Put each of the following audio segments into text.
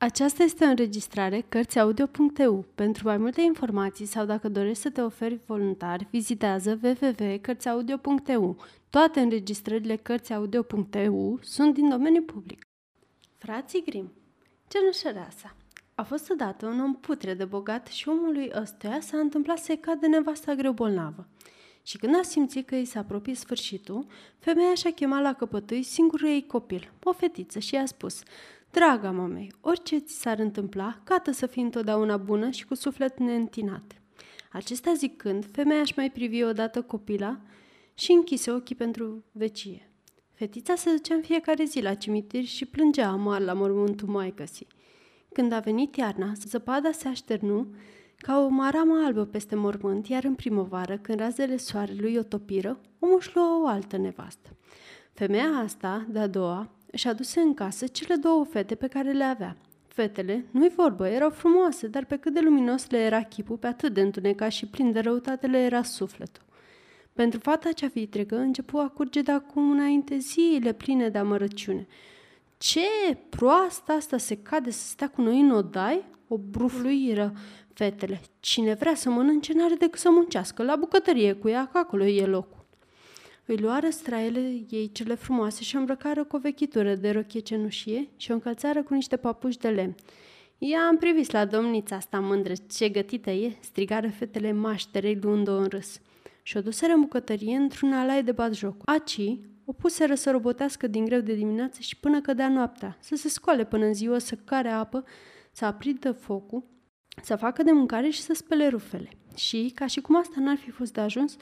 Aceasta este o înregistrare Cărțiaudio.eu. Pentru mai multe informații sau dacă dorești să te oferi voluntar, vizitează www.cărțiaudio.eu. Toate înregistrările Cărțiaudio.eu sunt din domeniu public. Frații Grim Cenușăreasa A fost odată un om putre de bogat și omului ăstuia s-a întâmplat să-i cadă nevasta greu bolnavă. Și când a simțit că îi s-a apropiat sfârșitul, femeia și-a chemat la căpătâi singurul ei copil, o fetiță, și i-a spus – Draga mamei, orice ți s-ar întâmpla, cată să fii întotdeauna bună și cu suflet neîntinat. Acestea zicând, femeia își mai privi odată copila și închise ochii pentru vecie. Fetița se ducea în fiecare zi la cimitir și plângea amar la mormântul maicăsii. Când a venit iarna, zăpada se așternu ca o maramă albă peste mormânt, iar în primăvară, când razele soarelui o topiră, omul își lua o altă nevastă. Femeia asta, de-a doua, își aduse în casă cele două fete pe care le avea. Fetele, nu-i vorbă, erau frumoase, dar pe cât de luminos le era chipul, pe atât de întunecat și plin de răutate le era sufletul. Pentru fata cea vitregă începu a curge de acum înainte zile pline de amărăciune. Ce proastă asta se cade să stea cu noi în odai? O brufluiră fetele. Cine vrea să mănânce n-are decât să muncească. La bucătărie cu ea, că acolo e locul. Îi luară straiele ei cele frumoase și o îmbrăcară cu o vechitură de rochie cenușie și o încălțară cu niște papuși de lemn. Ia am privit la domnița asta mândră, ce gătită e, strigară fetele mașterei luând-o în râs. Și o duseră în bucătărie într-un alai de joc. Aci o puseră să robotească din greu de dimineață și până cădea noaptea, să se scoale până în ziua, să care apă, să aprindă focul, să facă de mâncare și să spele rufele. Și, ca și cum asta n-ar fi fost de ajuns,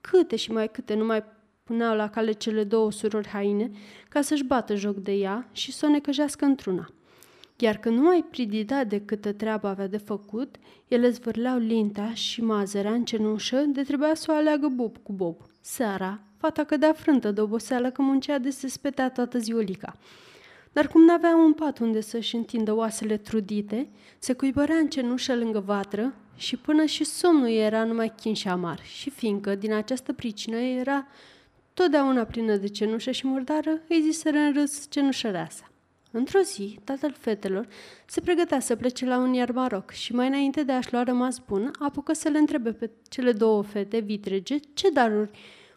câte și mai câte numai puneau la cale cele două surori haine ca să-și bată joc de ea și să o necăjească într-una. Iar când nu mai pridida de câtă treabă avea de făcut, ele zvârleau linta și mazărea în cenușă de trebuia să o aleagă bob cu bob. Seara, fata cădea frântă de oboseală că muncea de se spetea toată ziulica. Dar cum n-avea un pat unde să-și întindă oasele trudite, se cuibărea în cenușă lângă vatră și până și somnul era numai chin și amar. Și fiindcă din această pricină era totdeauna plină de cenușă și murdară, îi ziseră în râs cenușăreasa. Într-o zi, tatăl fetelor se pregătea să plece la un iar maroc și mai înainte de a-și lua rămas bun, apucă să le întrebe pe cele două fete vitrege ce daruri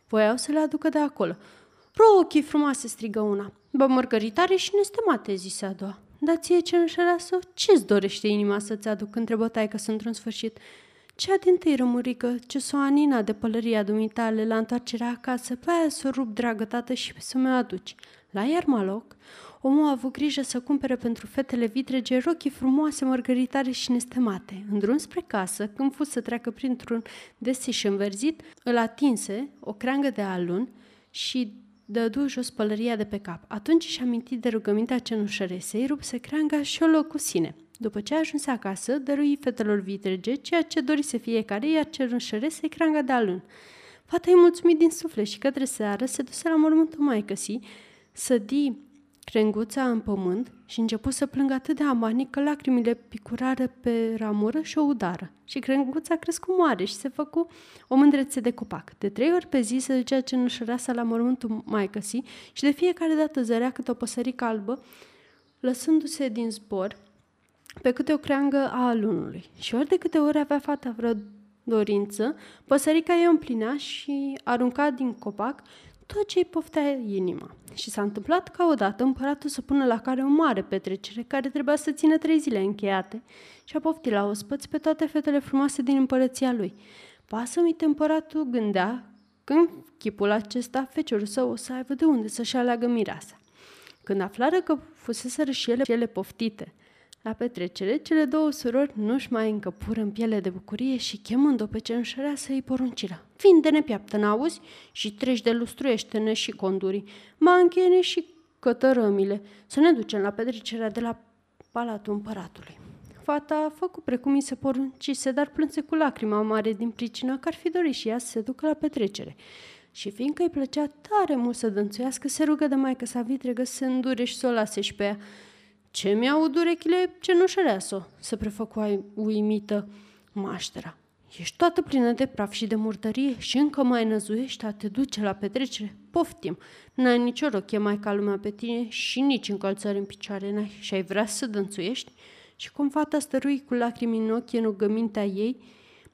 voiau să le aducă de acolo. Rochii frumoase, strigă una. Bă, mărgăritare și nestemate, zise a doua. Dar ție, cenușăreasă, ce-ți dorește inima să-ți aduc? Întrebă taică sunt într-un sfârșit. Cea din tâi rămurică, ce s-o anina de pălăria dumitale la întoarcerea acasă, pe aia să o rup, dragă tată, și să mă aduci. La Iarmaloc, omul a avut grijă să cumpere pentru fetele vitrege rochii frumoase, mărgăritare și nestemate. În drum spre casă, când fus să treacă printr-un desiș înverzit, îl atinse o creangă de alun și dădu jos pălăria de pe cap. Atunci și-a amintit de rugămintea cenușăresei, rupse creanga și o loc cu sine. După ce a ajuns acasă, dărui fetelor vitrege ceea ce dorise fiecare, iar cerunșărese cranga de alun. Fata îi mulțumit din suflet și către seară se duse la mormântul maicăsii, sădi crenguța în pământ și începu să plângă atât de amarnic că lacrimile picurară pe ramură și o udară. Și crenguța crescu mare și se făcu o mândrețe de copac. De trei ori pe zi se ducea cenușăreasa la mormântul maicăsii și de fiecare dată zărea câte o păsărică albă, lăsându-se din zbor pe câte o creangă a alunului. Și ori de câte ori avea fata vreo dorință, păsărica ei o împlinea și arunca din copac tot ce îi poftea inima. Și s-a întâmplat ca odată împăratul să pună la care o mare petrecere care trebuia să țină trei zile încheiate și a poftit la ospăți pe toate fetele frumoase din împărăția lui. Pasă-mi împăratul gândea când chipul acesta feciorul său o să aibă de unde să-și aleagă mireasa. Când aflară că fusese și ele, ele poftite, la petrecere, cele două surori nu-și mai încăpură în piele de bucurie și chemând-o pe cenușărea să-i porunciră. Vinde nepiaptă, n-auzi? Și treci de lustruiește-ne și condurii, manchene și cătărămile, să ne ducem la petrecerea de la Palatul Împăratului. Fata a făcut precum i se poruncise, dar plânse cu lacrima mare din pricină că ar fi dorit și ea să se ducă la petrecere. Și fiindcă îi plăcea tare mult să dănțuiască, se rugă de maică sa vitregă să se îndure și să o lase și pe ea. Ce mi-au urechile cenușăreasă, se prefăcu uimită maștera. Ești toată plină de praf și de murdărie și încă mai năzuiești a te duce la petrecere? Poftim, n-ai nicio rochie mai ca lumea pe tine și nici încălțări în picioare n-ai și ai vrea să dănțuiești? Și cum fata stărui cu lacrimi în ochi în rugămintea ei,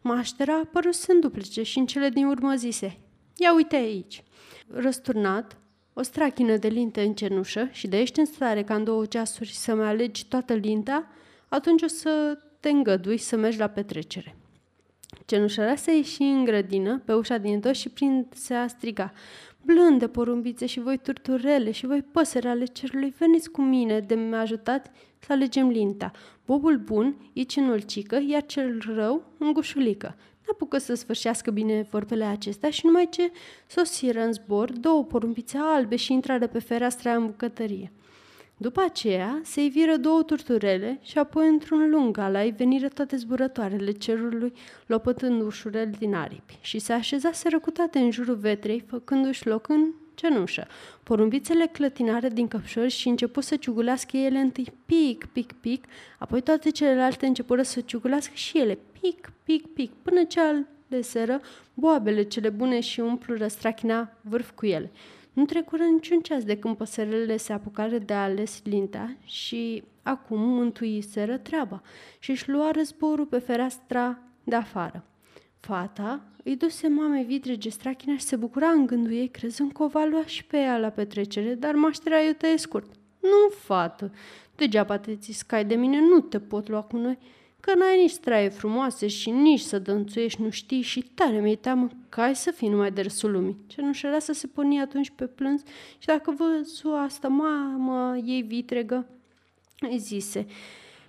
maștera a părut să înduplice și în cele din urmă zise, Ia uite aici! Răsturnat, o strachină de linte în cenușă și de ești în stare ca în două ceasuri să-mi alegi toată linta, atunci o să te îngădui să mergi la petrecere. Cenușărea se ieși în grădină, pe ușa din dos și prin se a striga. Blânde porumbițe și voi turturele și voi păsări ale cerului, veniți cu mine de mi ajutați să alegem linta. Bobul bun, ici în ulcică, iar cel rău în gușulică. N-apucă să sfârșească bine vorbele acestea și numai ce sosiră în zbor două porumbițe albe și intrară pe fereastra în bucătărie. După aceea se iviră două turturele și apoi într-un lung alai veniră toate zburătoarele cerului, lopătând ușurel din aripi și se așezaseră cu toate în jurul vetrei, făcându-și loc în cenușă. Porumbițele clătinară din căpșori și început să ciugulească ele întâi pic, pic, pic, apoi toate celelalte începură să ciugulească și ele pic, pic, pic, până ce al de seră boabele cele bune și umplură strachina vârf cu ele. Nu trecură niciun ceas de când păsărelele se apucară de ales linta și acum mântuiseră treaba și își lua războrul pe fereastra de afară. Fata îi duse mamei vitrege strachina și se bucura în gândul ei, crezând că o va lua și pe ea la petrecere, dar mașterea eu tăie scurt. Nu, fată, degeaba te țiscai de mine, nu te pot lua cu noi că n-ai nici straie frumoase și nici să dănțuiești nu știi și tare mi-e teamă că ai să fii numai de râsul lumii. să se poni atunci pe plâns și dacă văzu asta, mamă, ei vitregă, îi zise,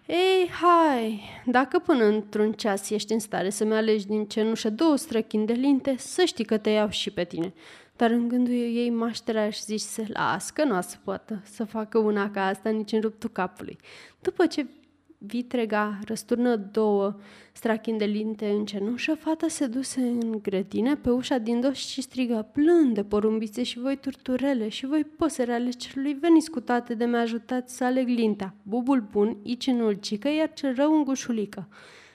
ei, hai, dacă până într-un ceas ești în stare să-mi alegi din cenușă două străchini de linte, să știi că te iau și pe tine. Dar în gândul ei mașterea și zise, las că nu o să poată să facă una ca asta nici în ruptul capului. După ce vitrega răsturnă două strachini de linte în cenușă, fata se duse în grădină pe ușa din dos și strigă plânde porumbițe și voi turturele și voi păsări ale cerului, veniți cu toate de mi ajutați să aleg linta, bubul bun, ici în ulcică, iar cel rău în gușulică.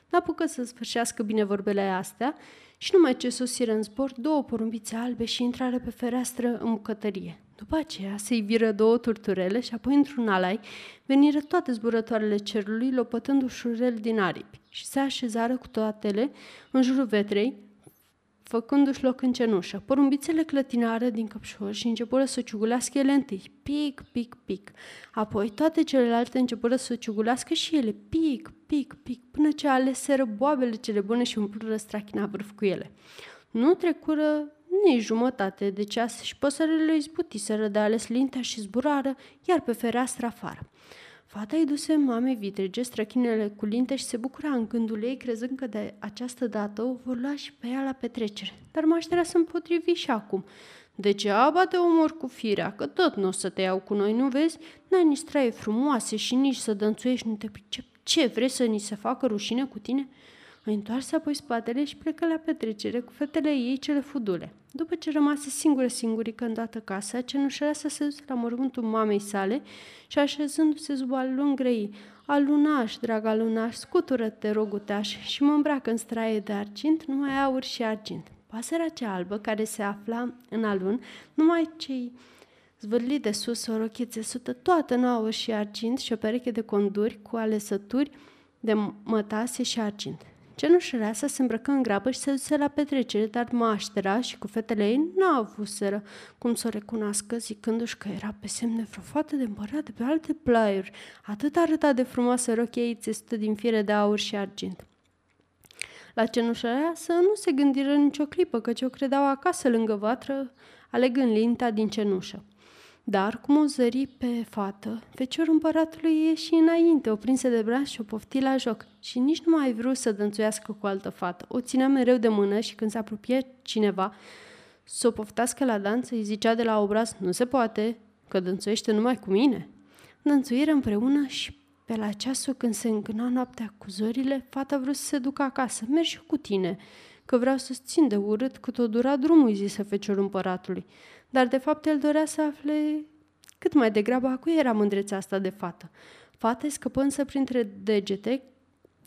N-apucă să sfârșească bine vorbele astea și numai ce sosiră în zbor două porumbițe albe și intrară pe fereastră în bucătărie. După aceea se iviră două turturele și apoi într-un alai veniră toate zburătoarele cerului, lopătând ușurel din aripi și se așezară cu toatele în jurul vetrei, făcându-și loc în cenușă. Porumbițele clătinară din căpșor și începură să ciugulească ele întâi, pic, pic, pic. Apoi toate celelalte începură să ciugulească și ele, pic, pic, pic, până ce aleseră boabele cele bune și umplură strachina vârf cu ele. Nu trecură nici jumătate de ceas și păsările izbutiseră de ales lintea și zburară, iar pe fereastră afară. Fata îi duse mamei vitrege străchinele cu linte și se bucura în gândul ei, crezând că de această dată o vor lua și pe ea la petrecere. Dar mașterea se împotrivi și acum. Degeaba te omor cu firea, că tot nu o să te iau cu noi, nu vezi? N-ai nici straie frumoase și nici să dănțuiești, nu te pricep. Ce, vrei să ni se facă rușine cu tine?" Îi întoarse apoi spatele și plecă la petrecere cu fetele ei cele fudule. După ce rămase singură singurică în dată casa, cenușărea să se duse la mormântul mamei sale și așezându-se sub al lung grei, Alunaș, drag alunaș, scutură-te, roguteaș, și mă îmbracă în straie de argint, numai aur și argint. Pasărea cea albă, care se afla în alun, numai cei zvârli de sus o rochiță sută toată în aur și argint și o pereche de conduri cu alesături de mătase și argint. Cenușăreasa se îmbrăcă în grabă și se duse la petrecere, dar maștera și cu fetele ei nu avuseră cum să o recunoască, zicându-și că era pe semne vreo fată de împărat de pe alte plaiuri. Atât arăta de frumoasă rochia ei țesută din fiere de aur și argint. La cenușăreasă nu se gândiră nicio clipă, căci o credeau acasă lângă vatră, alegând linta din cenușă. Dar, cum o zări pe fată, feciorul împăratului ieși înainte, o prinse de braț și o pofti la joc. Și nici nu mai vrut să dănțuiască cu altă fată. O ținea mereu de mână și când se apropie cineva să o poftească la dans, îi zicea de la obraz, nu se poate, că dănțuiește numai cu mine. Dănțuiră împreună și pe la ceasul când se îngâna noaptea cu zorile, fata vrut să se ducă acasă. Mergi și cu tine, că vreau să-ți țin de urât cât o dura drumul, zise feciorul împăratului dar de fapt el dorea să afle cât mai degrabă a cui era mândrețea asta de fată. Fata scăpă însă printre degete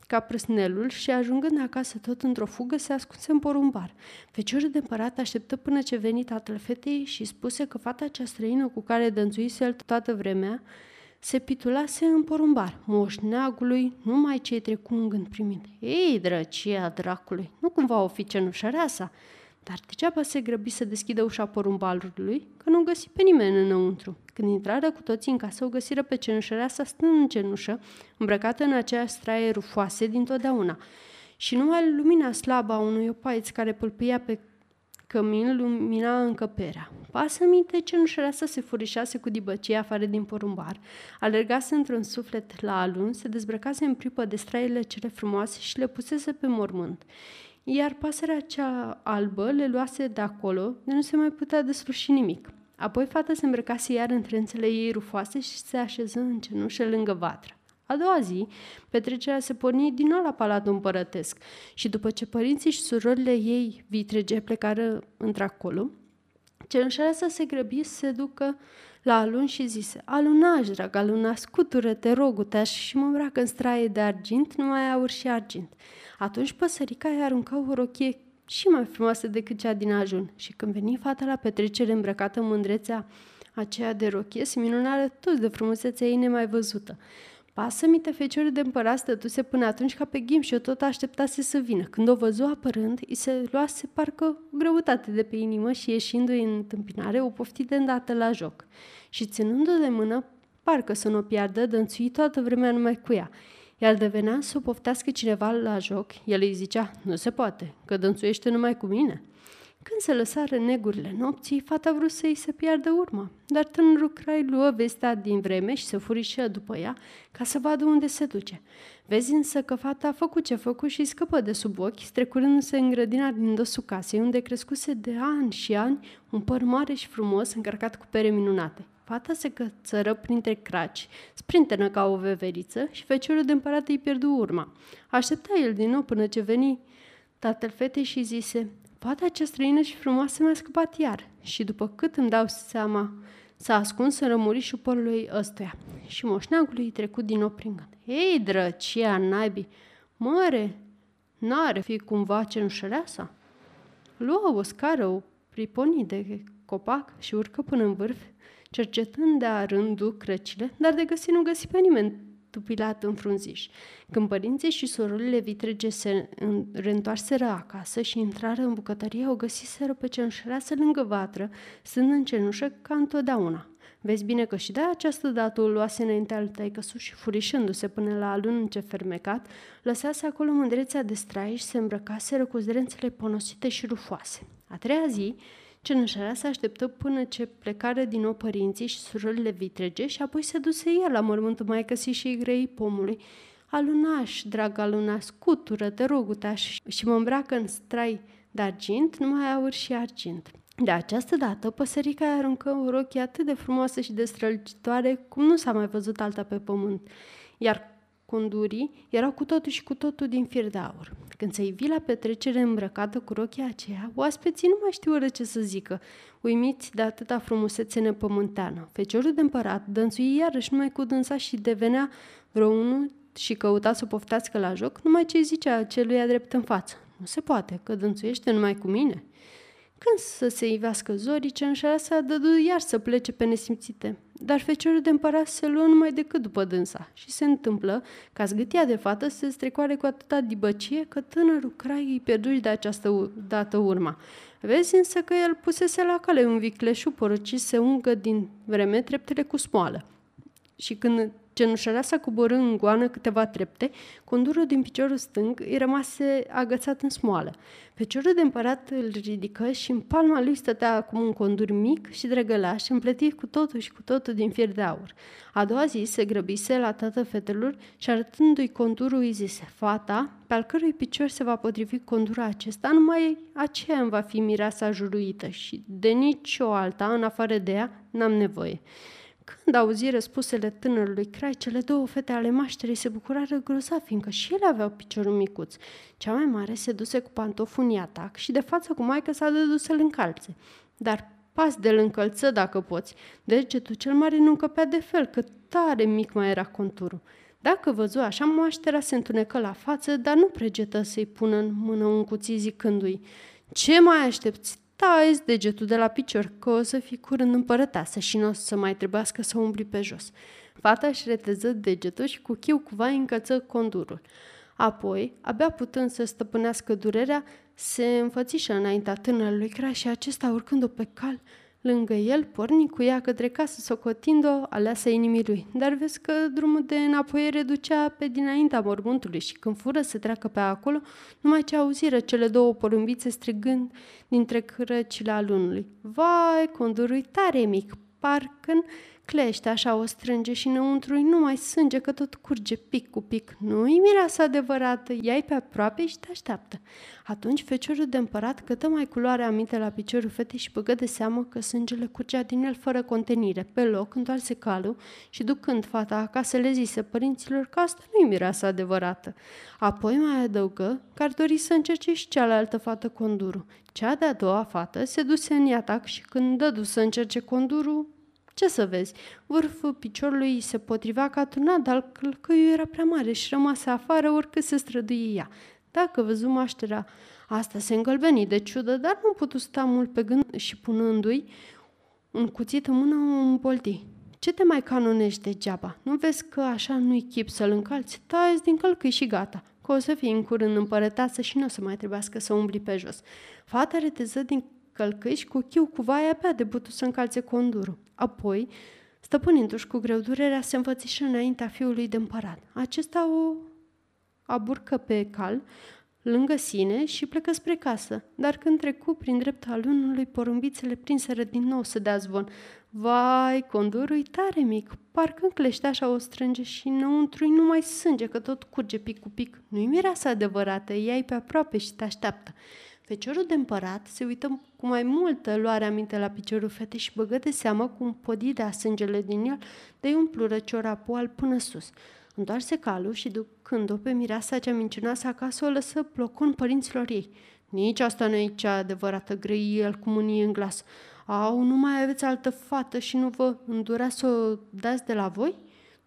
ca prăsnelul și ajungând acasă tot într-o fugă, se ascunse în porumbar. Feciorul de împărat așteptă până ce veni tatăl fetei și spuse că fata cea străină cu care dănțuise el toată vremea se pitulase în porumbar. Moșneagului numai ce-i trecu în gând primind. Ei, drăcia dracului, nu cumva o fi cenușăreasa? Dar degeaba se grăbi să deschidă ușa porumbalului, că nu găsi pe nimeni înăuntru. Când intrară cu toții în casă, o găsiră pe cenușăreasa stând în cenușă, îmbrăcată în aceeași straie rufoase dintotdeauna. Și numai lumina slabă a unui opaiț care pâlpâia pe cămin lumina încăperea. Pasă minte, cenușăreasa se furișase cu dibăcie afară din porumbar, alergase într-un suflet la alun, se dezbrăcase în pripă de straiile cele frumoase și le pusese pe mormânt iar pasărea cea albă le luase de acolo, de nu se mai putea desluși nimic. Apoi fata se îmbrăcase iar în trențele ei rufoase și se așeză în cenușă lângă vatră. A doua zi, petrecerea se porni din nou la Palatul Împărătesc și după ce părinții și surorile ei vitrege plecară într-acolo, cenușarea să se grăbi să se ducă la alun și zise, Alunaj, drag, aluna, scutură, te rog, uteaș și mă îmbracă în straie de argint, numai aur și argint. Atunci păsărica îi arunca o rochie și mai frumoasă decât cea din ajun și când veni fata la petrecere îmbrăcată în mândrețea aceea de rochie, se minunară toți de frumusețea ei nemai văzută. Pasă-mi feciorul de împărat stătuse până atunci ca pe ghim și o tot așteptase să vină. Când o văzu apărând, îi se luase parcă o greutate de pe inimă și ieșindu-i în întâmpinare, o pofti de îndată la joc. Și ținându-o de mână, parcă să nu o piardă, dănțui toată vremea numai cu ea. Iar devenea să o poftească cineva la joc, el îi zicea, nu se poate, că dănțuiește numai cu mine. Când se lăsară negurile nopții, fata vrut să-i se piardă urma, dar tânărul crai luă vestea din vreme și se furișă după ea ca să vadă unde se duce. Vezi însă că fata a făcut ce a făcut și scăpă de sub ochi, strecurându-se în grădina din dosul casei, unde crescuse de ani și ani un păr mare și frumos încărcat cu pere minunate. Fata se cățără printre craci, sprintenă ca o veveriță și feciorul de împărat îi pierdu urma. Aștepta el din nou până ce veni tatăl fetei și zise, Fata cea străină și frumoasă mi-a scăpat iar și după cât îmi dau seama, s-a ascuns în rămurișul părului ăstuia și moșneagului îi trecut din nou prin gând. Ei, drăcia naibii, măre, n-are fi cumva cenușăreasa? Luă o scară, o priponi de copac și urcă până în vârf cercetând de-a rândul crăcile, dar de găsi nu găsi pe nimeni tupilat în frunziș. Când părinții și surorile vitrege se reîntoarseră acasă și intrară în bucătărie, o găsiseră pe cenușăreasă lângă vatră, stând în cenușă ca întotdeauna. Vezi bine că și de această dată o luase înainte al tăicăsu și furișându-se până la alun ce fermecat, lăsase acolo mândrețea de straie și se îmbrăcaseră cu zrențele ponosite și rufoase. A treia zi, Cenușarea se așteptă până ce plecară din nou părinții și surorile vitrege și apoi se duse el la mormântul mai căsi și grei pomului. Alunaș, drag alunaș, scutură, te rog, utaș, și mă îmbracă în strai de argint, numai aur și argint. De această dată, păsărica aruncă o rochie atât de frumoasă și de strălucitoare cum nu s-a mai văzut alta pe pământ, iar condurii erau cu totul și cu totul din fir de aur. Când se ivi la petrecere îmbrăcată cu rochia aceea, oaspeții nu mai știură ce să zică, uimiți de atâta frumusețe nepământeană. Feciorul de împărat dănțui iarăși numai cu dânsa și devenea vreo unul și căuta să poftească la joc, numai ce zicea celui drept în față. Nu se poate, că dănțuiește numai cu mine. Când să se ivească zorii, sa dădu iar să plece pe nesimțite. Dar feciorul de împărat se luă numai decât după dânsa și se întâmplă ca zgâtia de fată să se strecoare cu atâta dibăcie că tânărul crai îi pierduși de această dată urma. Vezi însă că el pusese la cale un vicleșu porăcit se ungă din vreme treptele cu smoală. Și când Cenușăreasa coborâ în goană câteva trepte, condurul din piciorul stâng îi rămase agățat în smoală. Piciorul de împărat îl ridică și în palma lui stătea acum un condur mic și drăgălaș, împletit cu totul și cu totul din fier de aur. A doua zi se grăbise la tată fetelor și arătându-i condurul îi zise, Fata, pe al cărui picior se va potrivi condura acesta, numai aceea îmi va fi mireasa juruită și de nicio alta, în afară de ea, n-am nevoie. Când auzi răspusele tânărului Crai, cele două fete ale mașterii se bucurară grozav, fiindcă și ele aveau piciorul micuț. Cea mai mare se duse cu pantoful în atac și de față cu maică s-a dedus să-l încalțe. Dar pas de-l încălță dacă poți. Degetul cel mare nu încăpea de fel, că tare mic mai era conturul. Dacă văzu așa, moaștera se întunecă la față, dar nu pregetă să-i pună în mână un cuțit zicându-i Ce mai aștepți? Taie degetul de la picior, că o să fii curând împărătasă și nu o să mai trebuiască să umbli pe jos. Fata își reteză degetul și cu chiu cu vai încăță condurul. Apoi, abia putând să stăpânească durerea, se înfățișă înaintea tânărului Craș și acesta, urcând-o pe cal, lângă el, porni cu ea către casă, socotind-o aleasă inimii lui. Dar vezi că drumul de înapoiere ducea pe dinaintea mormântului și când fură să treacă pe acolo, numai ce auziră cele două porumbițe strigând dintre crăcile alunului. Vai, condurui tare mic, parcă Clește așa o strânge și înăuntru nu mai sânge că tot curge pic cu pic. Nu-i mireasa adevărată, ia pe aproape și te așteaptă. Atunci feciorul de împărat cătă mai culoare aminte la piciorul fetei și băgă de seamă că sângele curgea din el fără contenire. Pe loc întoarse calul și ducând fata acasă le zise părinților că asta nu-i mireasa adevărată. Apoi mai adăugă că ar dori să încerce și cealaltă fată conduru. Cea de-a doua fată se duse în iatac și când dădu să încerce conduru, ce să vezi, vârful piciorului se potrivea ca turnat, dar călcăiul era prea mare și rămase afară oricât se străduie ea. Dacă văzu maștera asta se îngălbeni de ciudă, dar nu putu sta mult pe gând și punându-i un cuțit în mână o îmbolti. Ce te mai canonești degeaba? Nu vezi că așa nu-i chip să-l încalți? Taie din călcâi și gata, că o să fii în curând împărătasă și nu o să mai trebuiască să umbli pe jos. Fata reteză din călcâși și cu chiu cu vaia abia de putut să încalțe condurul. Apoi, stăpânindu-și cu greu durerea, se învățișă înaintea fiului de împărat. Acesta o aburcă pe cal, lângă sine și plecă spre casă, dar când trecu prin dreptul alunului, porumbițele prinseră din nou să dea zvon. Vai, condurul tare mic, parcă înclește așa o strânge și înăuntru nu mai sânge, că tot curge pic cu pic. Nu-i mireasa adevărată, ea pe aproape și te așteaptă. Feciorul de împărat se uită cu mai multă luare aminte la piciorul fetei și băgă de seamă cum podidea sângele din el de umplură ciorapul al până sus. Întoarse calul și ducând-o pe mireasa cea mincinoasă acasă, o lăsă plocon părinților ei. Nici asta nu e cea adevărată, grăi el cu mânie în glas. Au, nu mai aveți altă fată și nu vă îndura să o dați de la voi?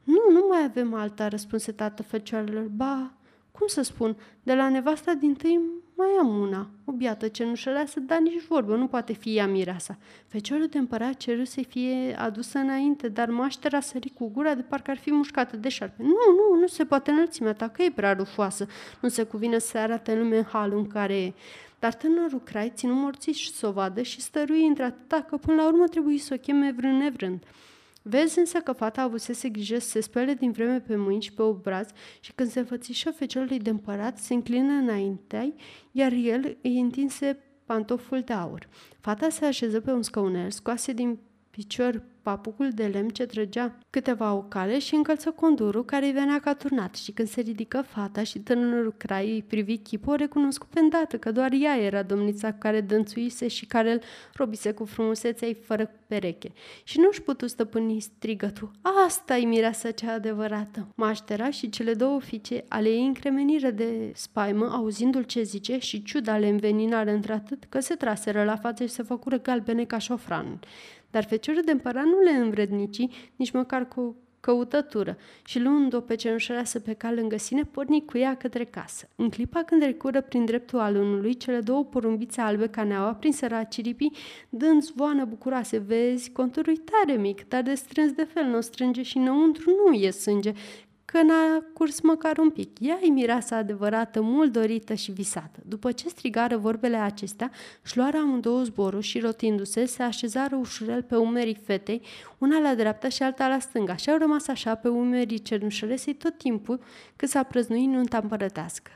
Nu, nu mai avem alta, răspunse tată fecioarelor. Ba, cum să spun, de la nevasta din tâi mai am una, o biată cenușăreasă, dar nici vorbă, nu poate fi ea mireasa. Feciorul de împărat ceru să fie adusă înainte, dar maștera sări cu gura de parcă ar fi mușcată de șarpe. Nu, nu, nu se poate înălțimea ta, că e prea rufoasă. Nu se cuvine să arate lume în halul în care e. Dar tânărul Crai ținu morțiș să o vadă și stărui între atâta că până la urmă trebuie să o cheme vrând nevrând. Vezi însă că fata avusese grijă să se spele din vreme pe mâini și pe obraz și când se înfățișă feciorului de împărat, se înclină înaintea iar el îi întinse pantoful de aur. Fata se așeză pe un scaunel, scoase din picior papucul de lemn ce trăgea câteva ocale și încălță condurul care îi venea ca turnat și când se ridică fata și tânărul crai îi privi chipul, o recunoscu pe îndată că doar ea era domnița care dănțuise și care îl robise cu frumusețea ei fără pereche. Și nu-și putu stăpâni strigătul. asta e mireasa cea adevărată. Maștera și cele două fiice ale ei încremeniră de spaimă, auzindu-l ce zice și ciuda le înveninară într-atât că se traseră la față și se făcură galbene ca șofranul. Dar feciorul de împărat nu le învrednici nici măcar cu căutătură și luând-o pe cenușăreasă pe cal lângă sine, porni cu ea către casă. În clipa când recură prin dreptul alunului, cele două porumbițe albe ca neaua prinseră a ciripii, dând zvoană bucuroase. Vezi, conturul tare mic, dar de strâns de fel, nu strânge și înăuntru nu e sânge, că n-a curs măcar un pic. Ea e mireasa adevărată, mult dorită și visată. După ce strigară vorbele acestea, își luară amândouă zborul și rotindu-se, se așezară ușurel pe umerii fetei, una la dreapta și alta la stânga, și au rămas așa pe umerii cenușăresei tot timpul cât s-a prăznuit nunta împărătească.